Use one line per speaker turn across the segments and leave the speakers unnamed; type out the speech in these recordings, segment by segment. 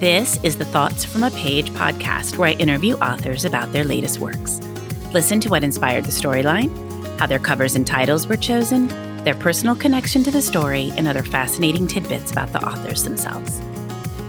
This is the Thoughts from a Page podcast where I interview authors about their latest works. Listen to what inspired the storyline, how their covers and titles were chosen, their personal connection to the story, and other fascinating tidbits about the authors themselves.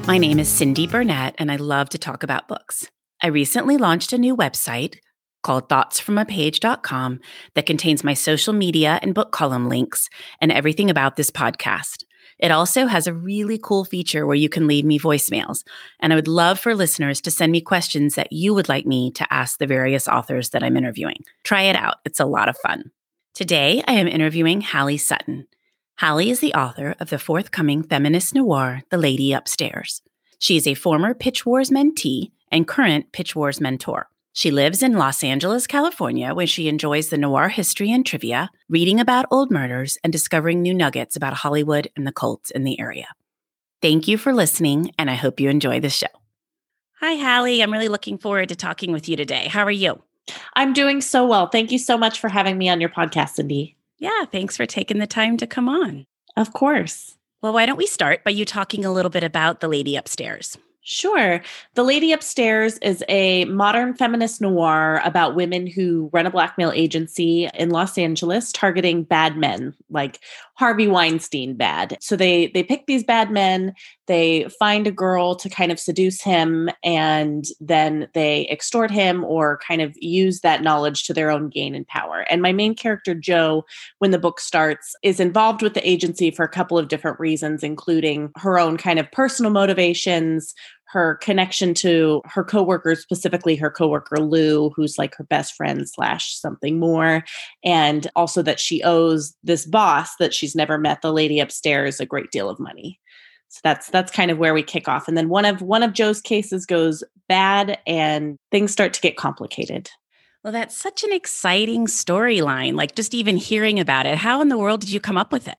My name is Cindy Burnett, and I love to talk about books. I recently launched a new website called thoughtsfromapage.com that contains my social media and book column links and everything about this podcast. It also has a really cool feature where you can leave me voicemails. And I would love for listeners to send me questions that you would like me to ask the various authors that I'm interviewing. Try it out, it's a lot of fun. Today, I am interviewing Halley Sutton. Hallie is the author of the forthcoming feminist noir, The Lady Upstairs. She is a former Pitch Wars mentee and current Pitch Wars mentor. She lives in Los Angeles, California, where she enjoys the noir history and trivia, reading about old murders, and discovering new nuggets about Hollywood and the cults in the area. Thank you for listening, and I hope you enjoy the show. Hi, Halley. I'm really looking forward to talking with you today. How are you?
I'm doing so well. Thank you so much for having me on your podcast, Cindy.
Yeah, thanks for taking the time to come on.
Of course.
Well, why don't we start by you talking a little bit about The Lady Upstairs?
Sure. The Lady Upstairs is a modern feminist noir about women who run a blackmail agency in Los Angeles targeting bad men, like Harvey Weinstein bad. So they they pick these bad men, they find a girl to kind of seduce him and then they extort him or kind of use that knowledge to their own gain and power. And my main character Jo, when the book starts, is involved with the agency for a couple of different reasons including her own kind of personal motivations, her connection to her coworkers, specifically her coworker Lou, who's like her best friend slash something more, and also that she owes this boss that she's never met, the lady upstairs, a great deal of money. So that's that's kind of where we kick off, and then one of one of Jo's cases goes bad, and things start to get complicated.
Well, that's such an exciting storyline. Like just even hearing about it, how in the world did you come up with it?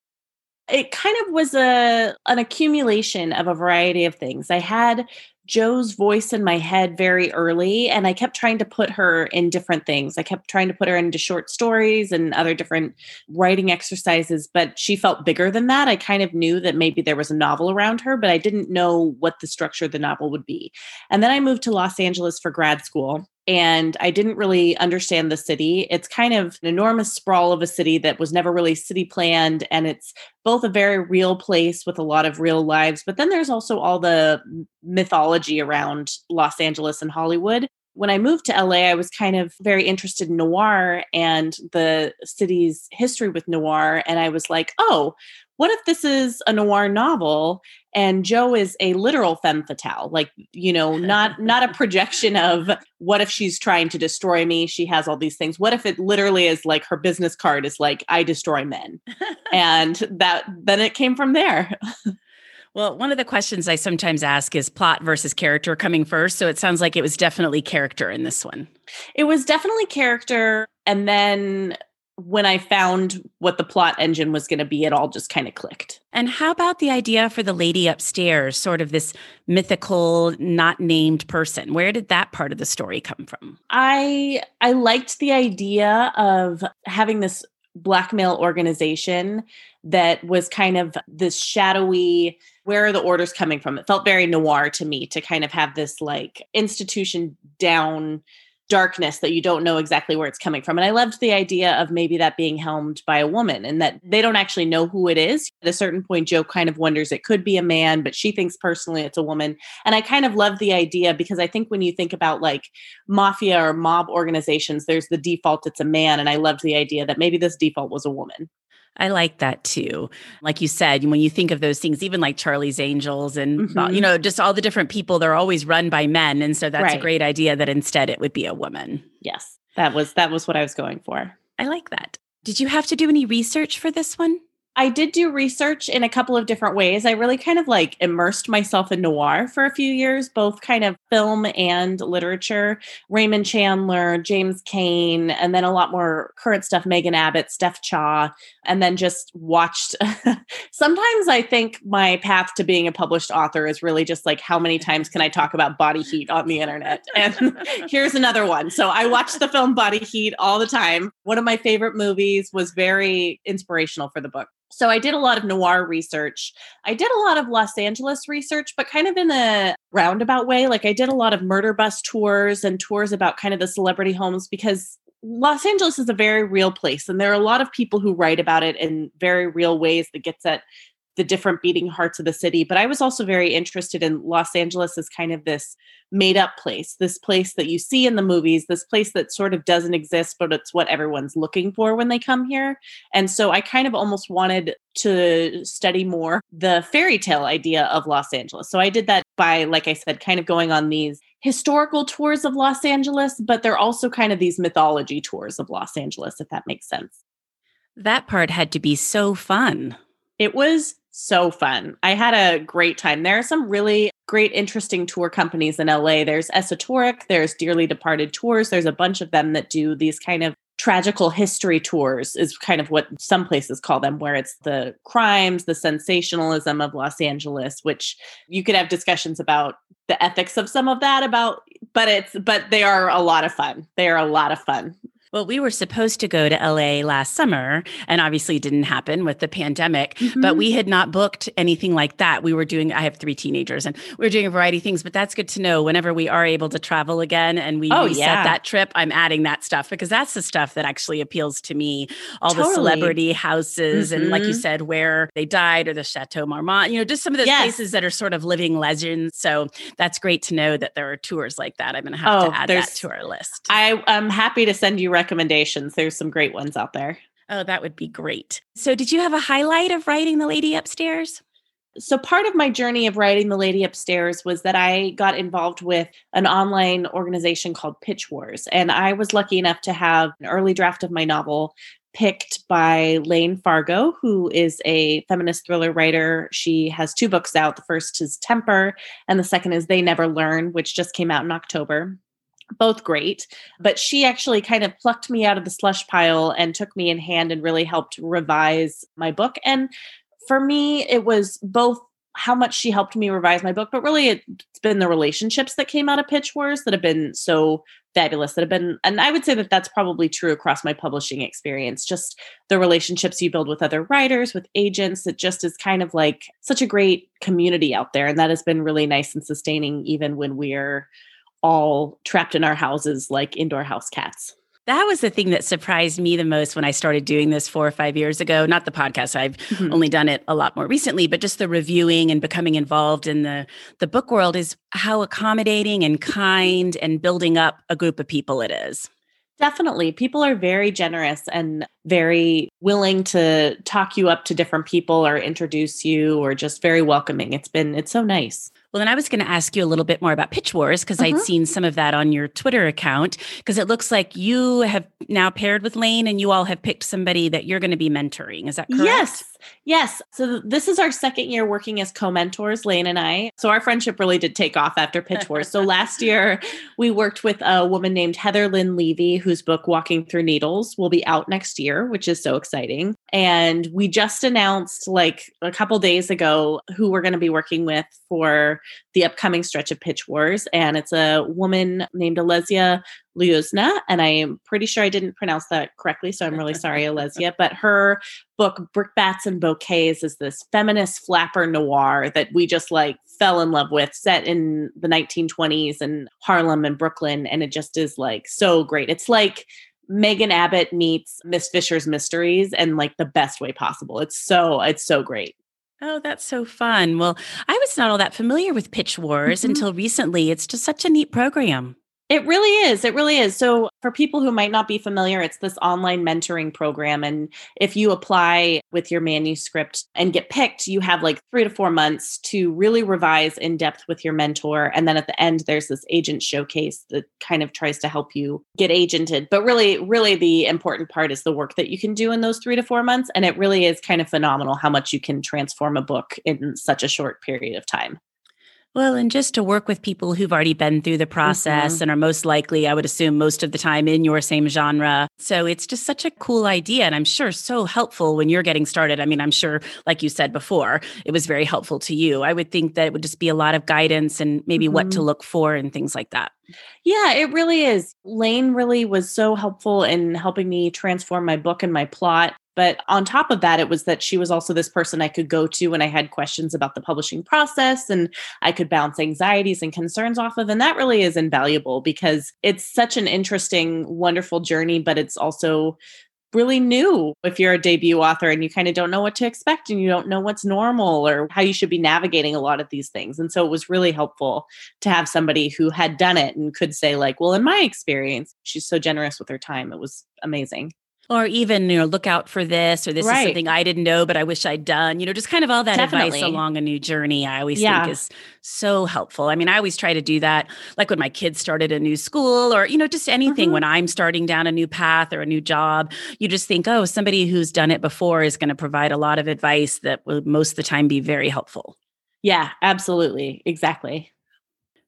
it kind of was a an accumulation of a variety of things. I had Jo's voice in my head very early, and I kept trying to put her in different things. I kept trying to put her into short stories and other different writing exercises, but she felt bigger than that. I kind of knew that maybe there was a novel around her, but I didn't know what the structure of the novel would be. And then I moved to Los Angeles for grad school and I didn't really understand the city. It's kind of an enormous sprawl of a city that was never really city planned. And it's both a very real place with a lot of real lives, but then there's also all the mythology around Los Angeles and Hollywood. When I moved to LA, I was kind of very interested in noir and the city's history with noir. And I was like, oh, what if this is a noir novel and Jo is a literal femme fatale, like you know, not not a projection of what if she's trying to destroy me? She has all these things. What if it literally is like her business card is like I destroy men, and that then it came from there.
Well, one of the questions I sometimes ask is plot versus character coming first. So it sounds like it was definitely character in this one.
It was definitely character. And then when I found what the plot engine was going to be, it all just kind of clicked.
And how about the idea for the lady upstairs, sort of this mythical, not named person? Where did that part of the story come from?
I I liked the idea of having this blackmail organization that was kind of this shadowy where are the orders coming from it felt very noir to me to kind of have this like institution down darkness that you don't know exactly where it's coming from. And I loved the idea of maybe that being helmed by a woman and that they don't actually know who it is. At a certain point, Jo kind of wonders it could be a man, but she thinks personally it's a woman. And I kind of love the idea because I think when you think about like mafia or mob organizations, there's the default it's a man. And I loved the idea that maybe this default was a woman.
I like that too. Like you said, when you think of those things, even like Charlie's Angels and, mm-hmm. you know, just all the different people, they're always run by men. And so that's right. a great idea that instead it would be a woman.
Yes. That was that was what I was going for.
I like that. Did you have to do any research for this one?
I did do research in a couple of different ways. I really kind of like immersed myself in noir for a few years, both kind of film and literature. Raymond Chandler, James Cain, and then a lot more current stuff, Megan Abbott, Steph Cha, and then just watched. Sometimes I think my path to being a published author is really just like how many times can I talk about body heat on the internet? And here's another one. So I watched the film Body Heat all the time. One of my favorite movies was very inspirational for the book So I did a lot of noir research. I did a lot of Los Angeles research, but kind of in a roundabout way. Like I did a lot of murder bus tours and tours about kind of the celebrity homes because Los Angeles is a very real place and there are a lot of people who write about it in very real ways that gets at the different beating hearts of the city. But I was also very interested in Los Angeles as kind of this made up place, this place that you see in the movies, this place that sort of doesn't exist, but it's what everyone's looking for when they come here. And so I kind of almost wanted to study more the fairy tale idea of Los Angeles. So I did that by, like I said, kind of going on these historical tours of Los Angeles, but they're also kind of these mythology tours of Los Angeles, if that makes sense.
That part had to be so fun.
It was so fun. I had a great time. There are some really great, interesting tour companies in LA. There's Esotouric, there's Dearly Departed Tours. There's a bunch of them that do these kind of tragical history tours, is kind of what some places call them, where it's the crimes, the sensationalism of Los Angeles, which you could have discussions about the ethics of some of that about but it's but they are a lot of fun they are a lot of fun
well, we were supposed to go to LA last summer and obviously didn't happen with the pandemic, mm-hmm. but we had not booked anything like that. We were doing, I have three teenagers and we are doing a variety of things, but that's good to know whenever we are able to travel again and we oh, reset yeah. that trip, I'm adding that stuff because that's the stuff that actually appeals to me. All totally. the celebrity houses mm-hmm. and like you mm-hmm. said, where they died or the Chateau Marmont, you know, just some of those yes. places that are sort of living legends. So that's great to know that there are tours like that. I'm going to have oh, to add that to our list.
I, I'm happy to send you recommendations. There's some great ones out there.
Oh, that would be great. So, did you have a highlight of writing The Lady Upstairs?
So, part of my journey of writing The Lady Upstairs was that I got involved with an online organization called Pitch Wars. And I was lucky enough to have an early draft of my novel picked by Layne Fargo, who is a feminist thriller writer. She has two books out. The first is Temper, and the second is They Never Learn, which just came out in October both great. But she actually kind of plucked me out of the slush pile and took me in hand and really helped revise my book. And for me, it was both how much she helped me revise my book, but really it's been the relationships that came out of Pitch Wars that have been so fabulous that have been and i would say that that's probably true across my publishing experience just the relationships you build with other writers with agents it just is kind of like such a great community out there and that has been really nice and sustaining even when we're all trapped in our houses like indoor house cats.
That was the thing that surprised me the most when I started doing this four or five years ago. Not the podcast, I've mm-hmm. only done it a lot more recently, but just the reviewing and becoming involved in the, the book world is how accommodating and kind and building up a group of people it is.
Definitely. People are very generous and very willing to talk you up to different people or introduce you or just very welcoming. It's been, it's so nice.
Well, then I was going to ask you a little bit more about Pitch Wars because I'd mm-hmm. seen some of that on your Twitter account. Because it looks like you have now paired with Layne and you all have picked somebody that you're going to be mentoring. Is that correct?
Yes. Yes. So this is our second year working as co-mentors, Layne and I. So our friendship really did take off after Pitch Wars. so last year we worked with a woman named Heather Lynn Levy, whose book Walking Through Needles will be out next year, which is so exciting. And we just announced like a couple days ago who we're going to be working with for the upcoming stretch of Pitch Wars. And it's a woman named Alesia Liuzna, and I am pretty sure I didn't pronounce that correctly, so I'm really sorry, Alesia. But her book, Brickbats and Bouquets, is this feminist flapper noir that we just like fell in love with, set in the 1920s in Harlem and Brooklyn, and it just is like so great. It's like Megan Abbott meets Miss Fisher's Mysteries and like the best way possible. It's so it's so great.
Oh, that's so fun. Well, I was not all that familiar with Pitch Wars mm-hmm. until recently. It's just such a neat program.
It really is. It really is. So, for people who might not be familiar, it's this online mentoring program. And if you apply with your manuscript and get picked, you have like three to four months to really revise in depth with your mentor. And then at the end, there's this agent showcase that kind of tries to help you get agented. But really, really, the important part is the work that you can do in those three to four months. And it really is kind of phenomenal how much you can transform a book in such a short period of time.
Well, and just to work with people who've already been through the process mm-hmm. and are most likely, I would assume, most of the time in your same genre. So it's just such a cool idea. And I'm sure so helpful when you're getting started. I mean, I'm sure, like you said before, it was very helpful to you. I would think that it would just be a lot of guidance and maybe mm-hmm. what to mm-hmm. look for and things like that.
Yeah, it really is. Layne really was so helpful in helping me transform my book and my plot. But on top of that, it was that she was also this person I could go to when I had questions about the publishing process and I could bounce anxieties and concerns off of. And that really is invaluable because it's such an interesting, wonderful journey, but it's also really new if you're a debut author and you kind of don't know what to expect and you don't know what's normal or how you should be navigating a lot of these things. And so it was really helpful to have somebody who had done it and could say, like, well, in my experience, she's so generous with her time. It was amazing
or even you know look out for this or this right. is something i didn't know but i wish i'd done you know just kind of all that Definitely. advice along a new journey i always yeah. think is so helpful i mean i always try to do that like when my kids started a new school or you know just anything mm-hmm. when i'm starting down a new path or a new job you just think oh somebody who's done it before is going to provide a lot of advice that will most of the time be very helpful
yeah absolutely exactly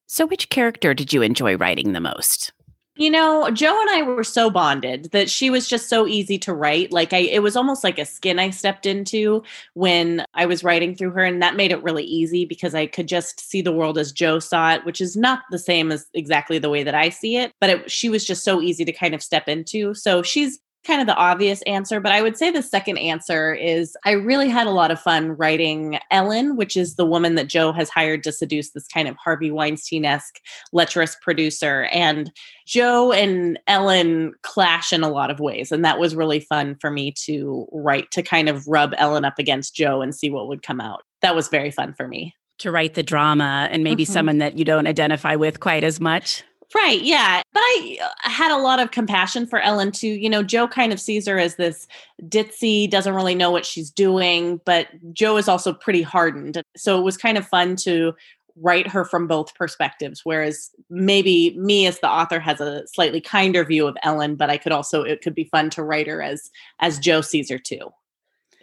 so which character did you enjoy writing the most
you know, Jo and I were so bonded that she was just so easy to write. Like I it was almost like a skin I stepped into when I was writing through her and that made it really easy because I could just see the world as Jo saw it, which is not the same as exactly the way that I see it, but it, she was just so easy to kind of step into. So she's kind of the obvious answer, but I would say the second answer is I really had a lot of fun writing Ellen, which is the woman that Jo has hired to seduce this kind of Harvey Weinstein esque lecherous producer. And Jo and Ellen clash in a lot of ways. And that was really fun for me to write to kind of rub Ellen up against Jo and see what would come out. That was very fun for me.
To write the drama and maybe mm-hmm. someone that you don't identify with quite as much.
Right. Yeah. But I uh, had a lot of compassion for Ellen too. You know, Jo kind of sees her as this ditzy, doesn't really know what she's doing, but Jo is also pretty hardened. So it was kind of fun to write her from both perspectives. Whereas maybe me as the author has a slightly kinder view of Ellen, but I could also, it could be fun to write her as, as Jo sees her too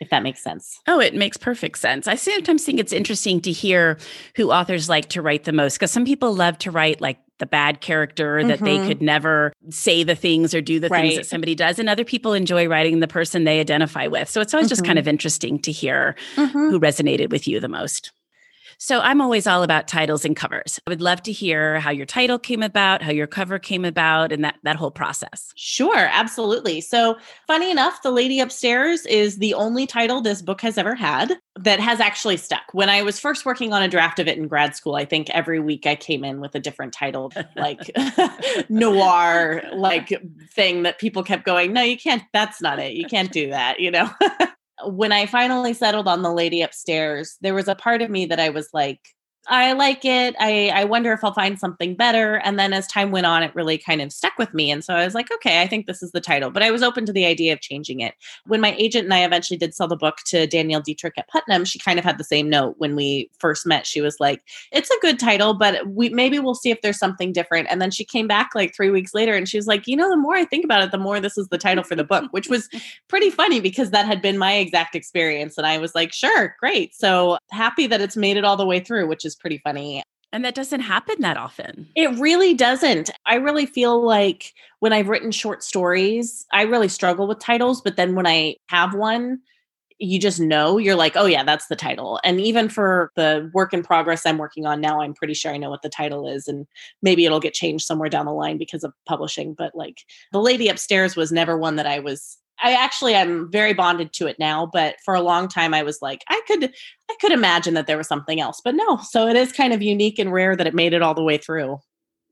if that makes sense.
Oh, it makes perfect sense. I sometimes think it's interesting to hear who authors like to write the most because some people love to write like the bad character that mm-hmm. they could never say the things or do the right. things that somebody does. And other people enjoy writing the person they identify with. So it's always mm-hmm. just kind mm-hmm. of interesting to hear mm-hmm. who resonated with you the most. So I'm always all about titles and covers. I would love to hear how your title came about, how your cover came about, and that that whole process.
Sure, absolutely. So funny enough, The Lady Upstairs is the only title this book has ever had that has actually stuck. When I was first working on a draft of it in grad school, I think every week I came in with a different title, like noir, like thing that people kept going, no, you can't, that's not it. You can't do that, you know? when I finally settled on the lady upstairs, there was a part of me that I was like, I like it. I, I wonder if I'll find something better. And then as time went on, it really kind of stuck with me. And so I was like, okay, I think this is the title. But I was open to the idea of changing it. When my agent and I eventually did sell the book to Danielle Dieterich at Putnam, she kind of had the same note when we first met. She was like, it's a good title, but we maybe we'll see if there's something different. And then she came back like three weeks later and she was like, you know, the more I think about it, the more this is the title for the book, which was pretty funny because that had been my exact experience. And I was like, sure, great. So happy that it's made it all the way through, which is is pretty funny.
And that doesn't happen that often.
It really doesn't. I really feel like when I've written short stories, I really struggle with titles. But then when I have one, you just know you're like, oh, yeah, that's the title. And even for the work in progress I'm working on now, I'm pretty sure I know what the title is. And maybe it'll get changed somewhere down the line because of publishing. But like The Lady Upstairs was never one that I was I actually I'm very bonded to it now, but for a long time I was like, I could I could imagine that there was something else, but no. So it is kind of unique and rare that it made it all the way through.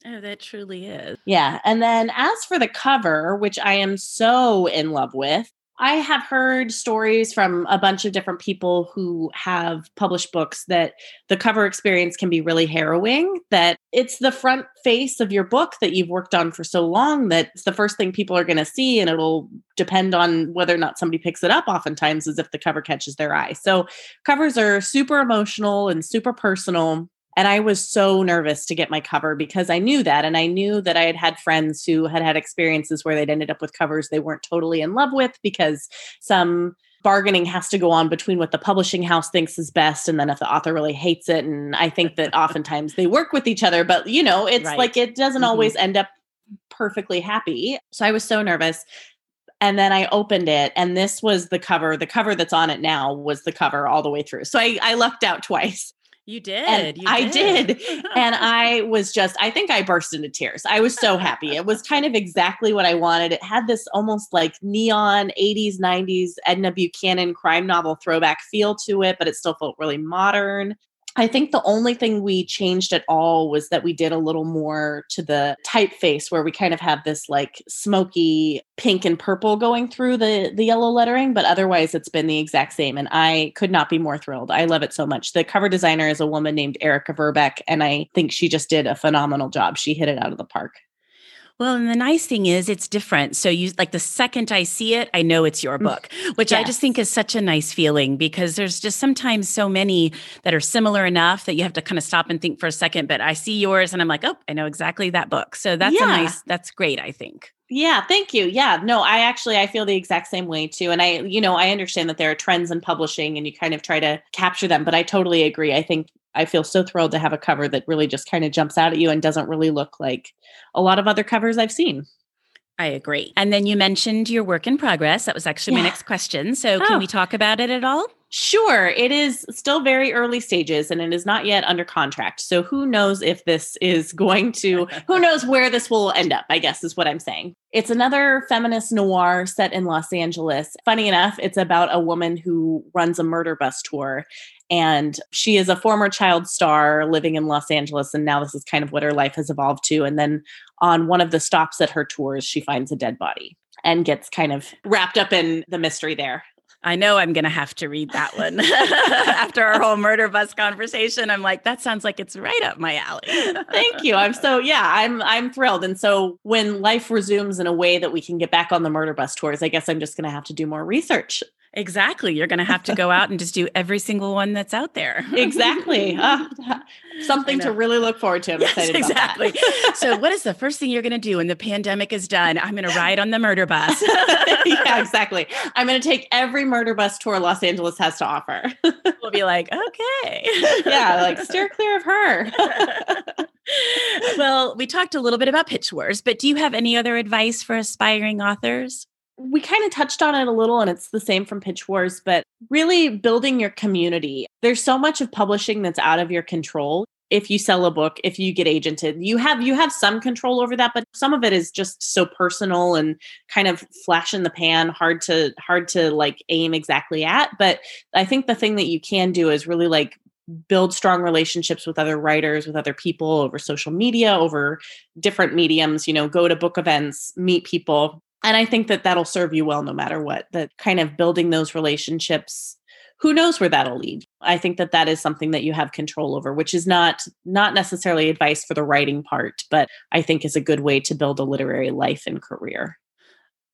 Oh, that truly is.
Yeah. And then as for the cover, which I am so in love with, I have heard stories from a bunch of different people who have published books that the cover experience can be really harrowing, that it's the front face of your book that you've worked on for so long that it's the first thing people are going to see and it'll depend on whether or not somebody picks it up oftentimes as if the cover catches their eye. So covers are super emotional and super personal and I was so nervous to get my cover because I knew that. And I knew that I had had friends who had had experiences where they'd ended up with covers they weren't totally in love with because some bargaining has to go on between what the publishing house thinks is best and then if the author really hates it and i think that oftentimes they work with each other but you know it's right. like it doesn't mm-hmm. always end up perfectly happy so i was so nervous and then i opened it and this was the cover the cover that's on it now was the cover all the way through so i, I lucked out twice
You did. You
I did. and I was just, I think I burst into tears. I was so happy. It was kind of exactly what I wanted. It had this almost like neon 80s, 90s Edna Buchanan crime novel throwback feel to it, but it still felt really modern. I think the only thing we changed at all was that we did a little more to the typeface where we kind of have this like smoky pink and purple going through the the yellow lettering, but otherwise it's been the exact same and I could not be more thrilled. I love it so much. The cover designer is a woman named Erica Verbeck and I think she just did a phenomenal job. She hit it out of the park.
Well, and the nice thing is it's different. So you like the second I see it, I know it's your mm, book, which yes. I just think is such a nice feeling because there's just sometimes so many that are similar enough that you have to kind of stop and think for a second. But I see yours and I'm like, oh, I know exactly that book. So that's yeah. a nice, that's great, I think.
Yeah, thank you. Yeah, no, I actually I feel the exact same way too. And I, you know, I understand that there are trends in publishing and you kind of try to capture them, but I totally agree. I think I feel so thrilled to have a cover that really just kind of jumps out at you and doesn't really look like a lot of other covers I've seen.
I agree. And then you mentioned your work in progress. That was actually yeah. my next question. So, can oh. we talk about it at all?
Sure. It is still very early stages and it is not yet under contract. So, who knows if this is going to, who knows where this will end up, I guess is what I'm saying. It's another feminist noir set in Los Angeles. Funny enough, it's about a woman who runs a murder bus tour and she is a former child star living in Los Angeles. And now this is kind of what her life has evolved to. And then on one of the stops at her tours, she finds a dead body and gets kind of wrapped up in the mystery there.
I know I'm going to have to read that one after our whole murder bus conversation. I'm like, that sounds like it's right up my alley.
Thank you. I'm so yeah, I'm I'm thrilled. And so when life resumes in a way that we can get back on the murder bus tours, I guess I'm just going to have to do more research.
Exactly. You're going to have to go out and just do every single one that's out there.
exactly. Uh, something to really look forward to. I'm yes, excited
exactly. so, what is the first thing you're going to do when the pandemic is done? I'm going to ride on the murder bus.
yeah, exactly. I'm going to take every murder bus tour Los Angeles has to offer.
we'll be like, okay.
yeah, like steer clear of her.
well, we talked a little bit about pitch wars, but do you have any other advice for aspiring authors?
We kind of touched on it a little and it's the same from pitch wars but really building your community. There's so much of publishing that's out of your control if you sell a book if you get agented. You have you have some control over that but some of it is just so personal and kind of flash in the pan hard to hard to like aim exactly at but i think the thing that you can do is really like build strong relationships with other writers with other people over social media over different mediums you know go to book events meet people and i think that that'll serve you well no matter what that kind of building those relationships who knows where that'll lead. I think that that is something that you have control over which is not not necessarily advice for the writing part but i think is a good way to build a literary life and career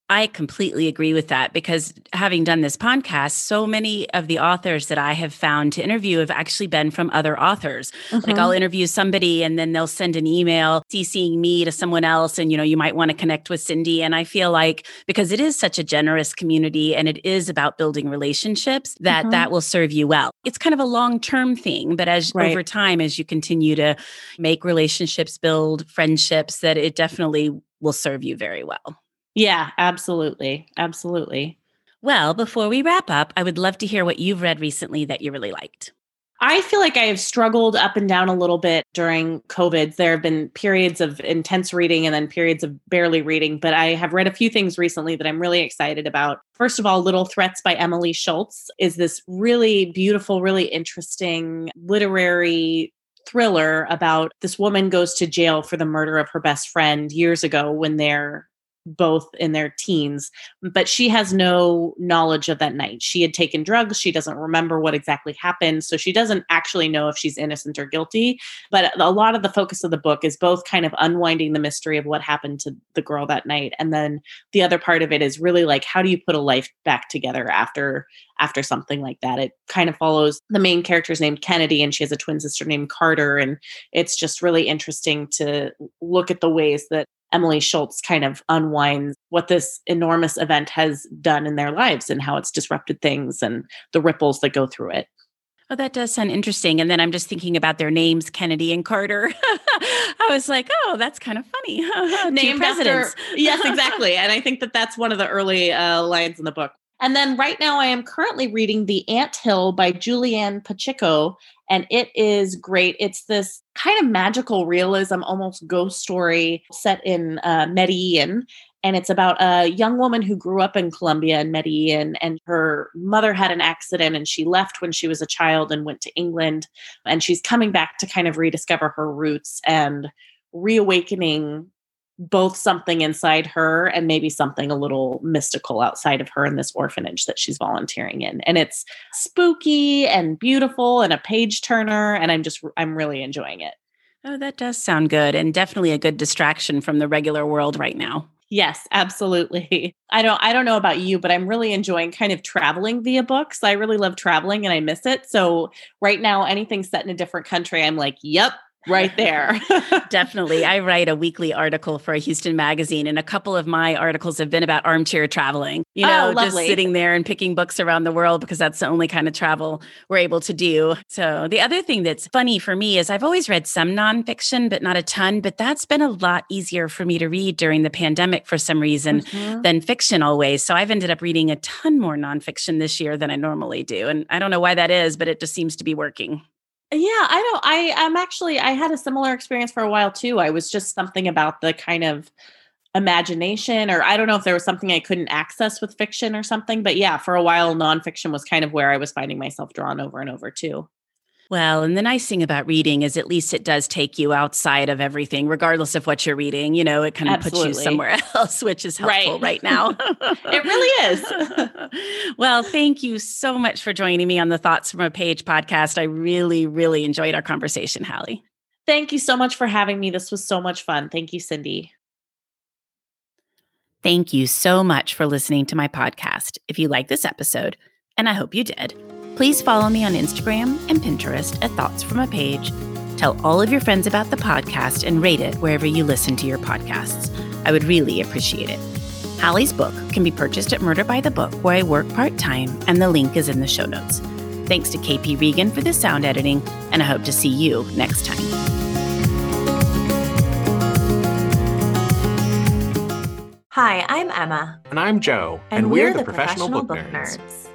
I completely agree with that because having done this podcast, so many of the authors that I have found to interview have actually been from other authors. Mm-hmm. Like I'll interview somebody and then they'll send an email CCing me to someone else. And, you know, you might want to connect with Cindy. And I feel like because it is such a generous community and it is about building relationships, that mm-hmm. that will serve you well. It's kind of a long term thing, but as right. over time, as you continue to make relationships, build friendships, that it definitely will serve you very well.
Yeah, absolutely. Absolutely.
Well, before we wrap up, I would love to hear what you've read recently that you really liked.
I feel like I have struggled up and down a little bit during COVID. There have been periods of intense reading and then periods of barely reading, but I have read a few things recently that I'm really excited about. First of all, Little Threats by Emily Schultz is this really beautiful, really interesting literary thriller about this woman goes to jail for the murder of her best friend years ago when they're both in their teens, but she has no knowledge of that night. She had taken drugs. She doesn't remember what exactly happened. So she doesn't actually know if she's innocent or guilty. But a lot of the focus of the book is both kind of unwinding the mystery of what happened to the girl that night. And then the other part of it is really like, how do you put a life back together after after something like that. It kind of follows the main character's named Kennedy and she has a twin sister named Carter. And it's just really interesting to look at the ways that Emily Schultz kind of unwinds what this enormous event has done in their lives and how it's disrupted things and the ripples that go through it.
Oh, that does sound interesting. And then I'm just thinking about their names, Kennedy and Carter. I was like, oh, that's kind of funny.
Named presidents. After, yes, exactly. and I think that that's one of the early uh, lines in the book. And then right now, I am currently reading The Ant Hill by Julianne Pachico, and it is great. It's this kind of magical realism, almost ghost story set in uh, Medellin. And it's about a young woman who grew up in Colombia in Medellin, and her mother had an accident, and she left when she was a child and went to England. And she's coming back to kind of rediscover her roots and reawakening both something inside her and maybe something a little mystical outside of her in this orphanage that she's volunteering in. And it's spooky and beautiful and a page turner. And I'm just, I'm really enjoying it.
Oh, that does sound good and definitely a good distraction from the regular world right now.
Yes, absolutely. I don't I don't know about you, but I'm really enjoying kind of traveling via books. I really love traveling and I miss it. So right now anything set in a different country, I'm like, "Yep, right there.
Definitely. I write a weekly article for a Houston magazine, and a couple of my articles have been about armchair traveling. You know, oh, just sitting there and picking books around the world because that's the only kind of travel we're able to do. So, the other thing that's funny for me is I've always read some nonfiction, but not a ton. But that's been a lot easier for me to read during the pandemic for some reason mm-hmm. than fiction always. So, I've ended up reading a ton more nonfiction this year than I normally do. And I don't know why that is, but it just seems to be working.
Yeah, I don't I I'm actually I had a similar experience for a while too. I was just something about the kind of imagination or I don't know if there was something I couldn't access with fiction or something, but yeah, for a while nonfiction was kind of where I was finding myself drawn over and over too.
Well, and the nice thing about reading is at least it does take you outside of everything, regardless of what you're reading. You know, it kind of Absolutely. puts you somewhere else, which is helpful right, right now.
it really is.
well, thank you so much for joining me on the Thoughts from a Page podcast. I really, really enjoyed our conversation, Halley.
Thank you so much for having me. This was so much fun. Thank you, Cindy.
Thank you so much for listening to my podcast. If you like this episode, and I hope you did, Please follow me on Instagram and Pinterest at Thoughts from a Page. Tell all of your friends about the podcast and rate it wherever you listen to your podcasts. I would really appreciate it. Halley's book can be purchased at Murder by the Book, where I work part time, and the link is in the show notes. Thanks to KP Regan for the sound editing, and I hope to see you next time.
Hi, I'm Emma.
And I'm Joe.
And, and we're, we're, the, professional, professional book, book nerds. nerds.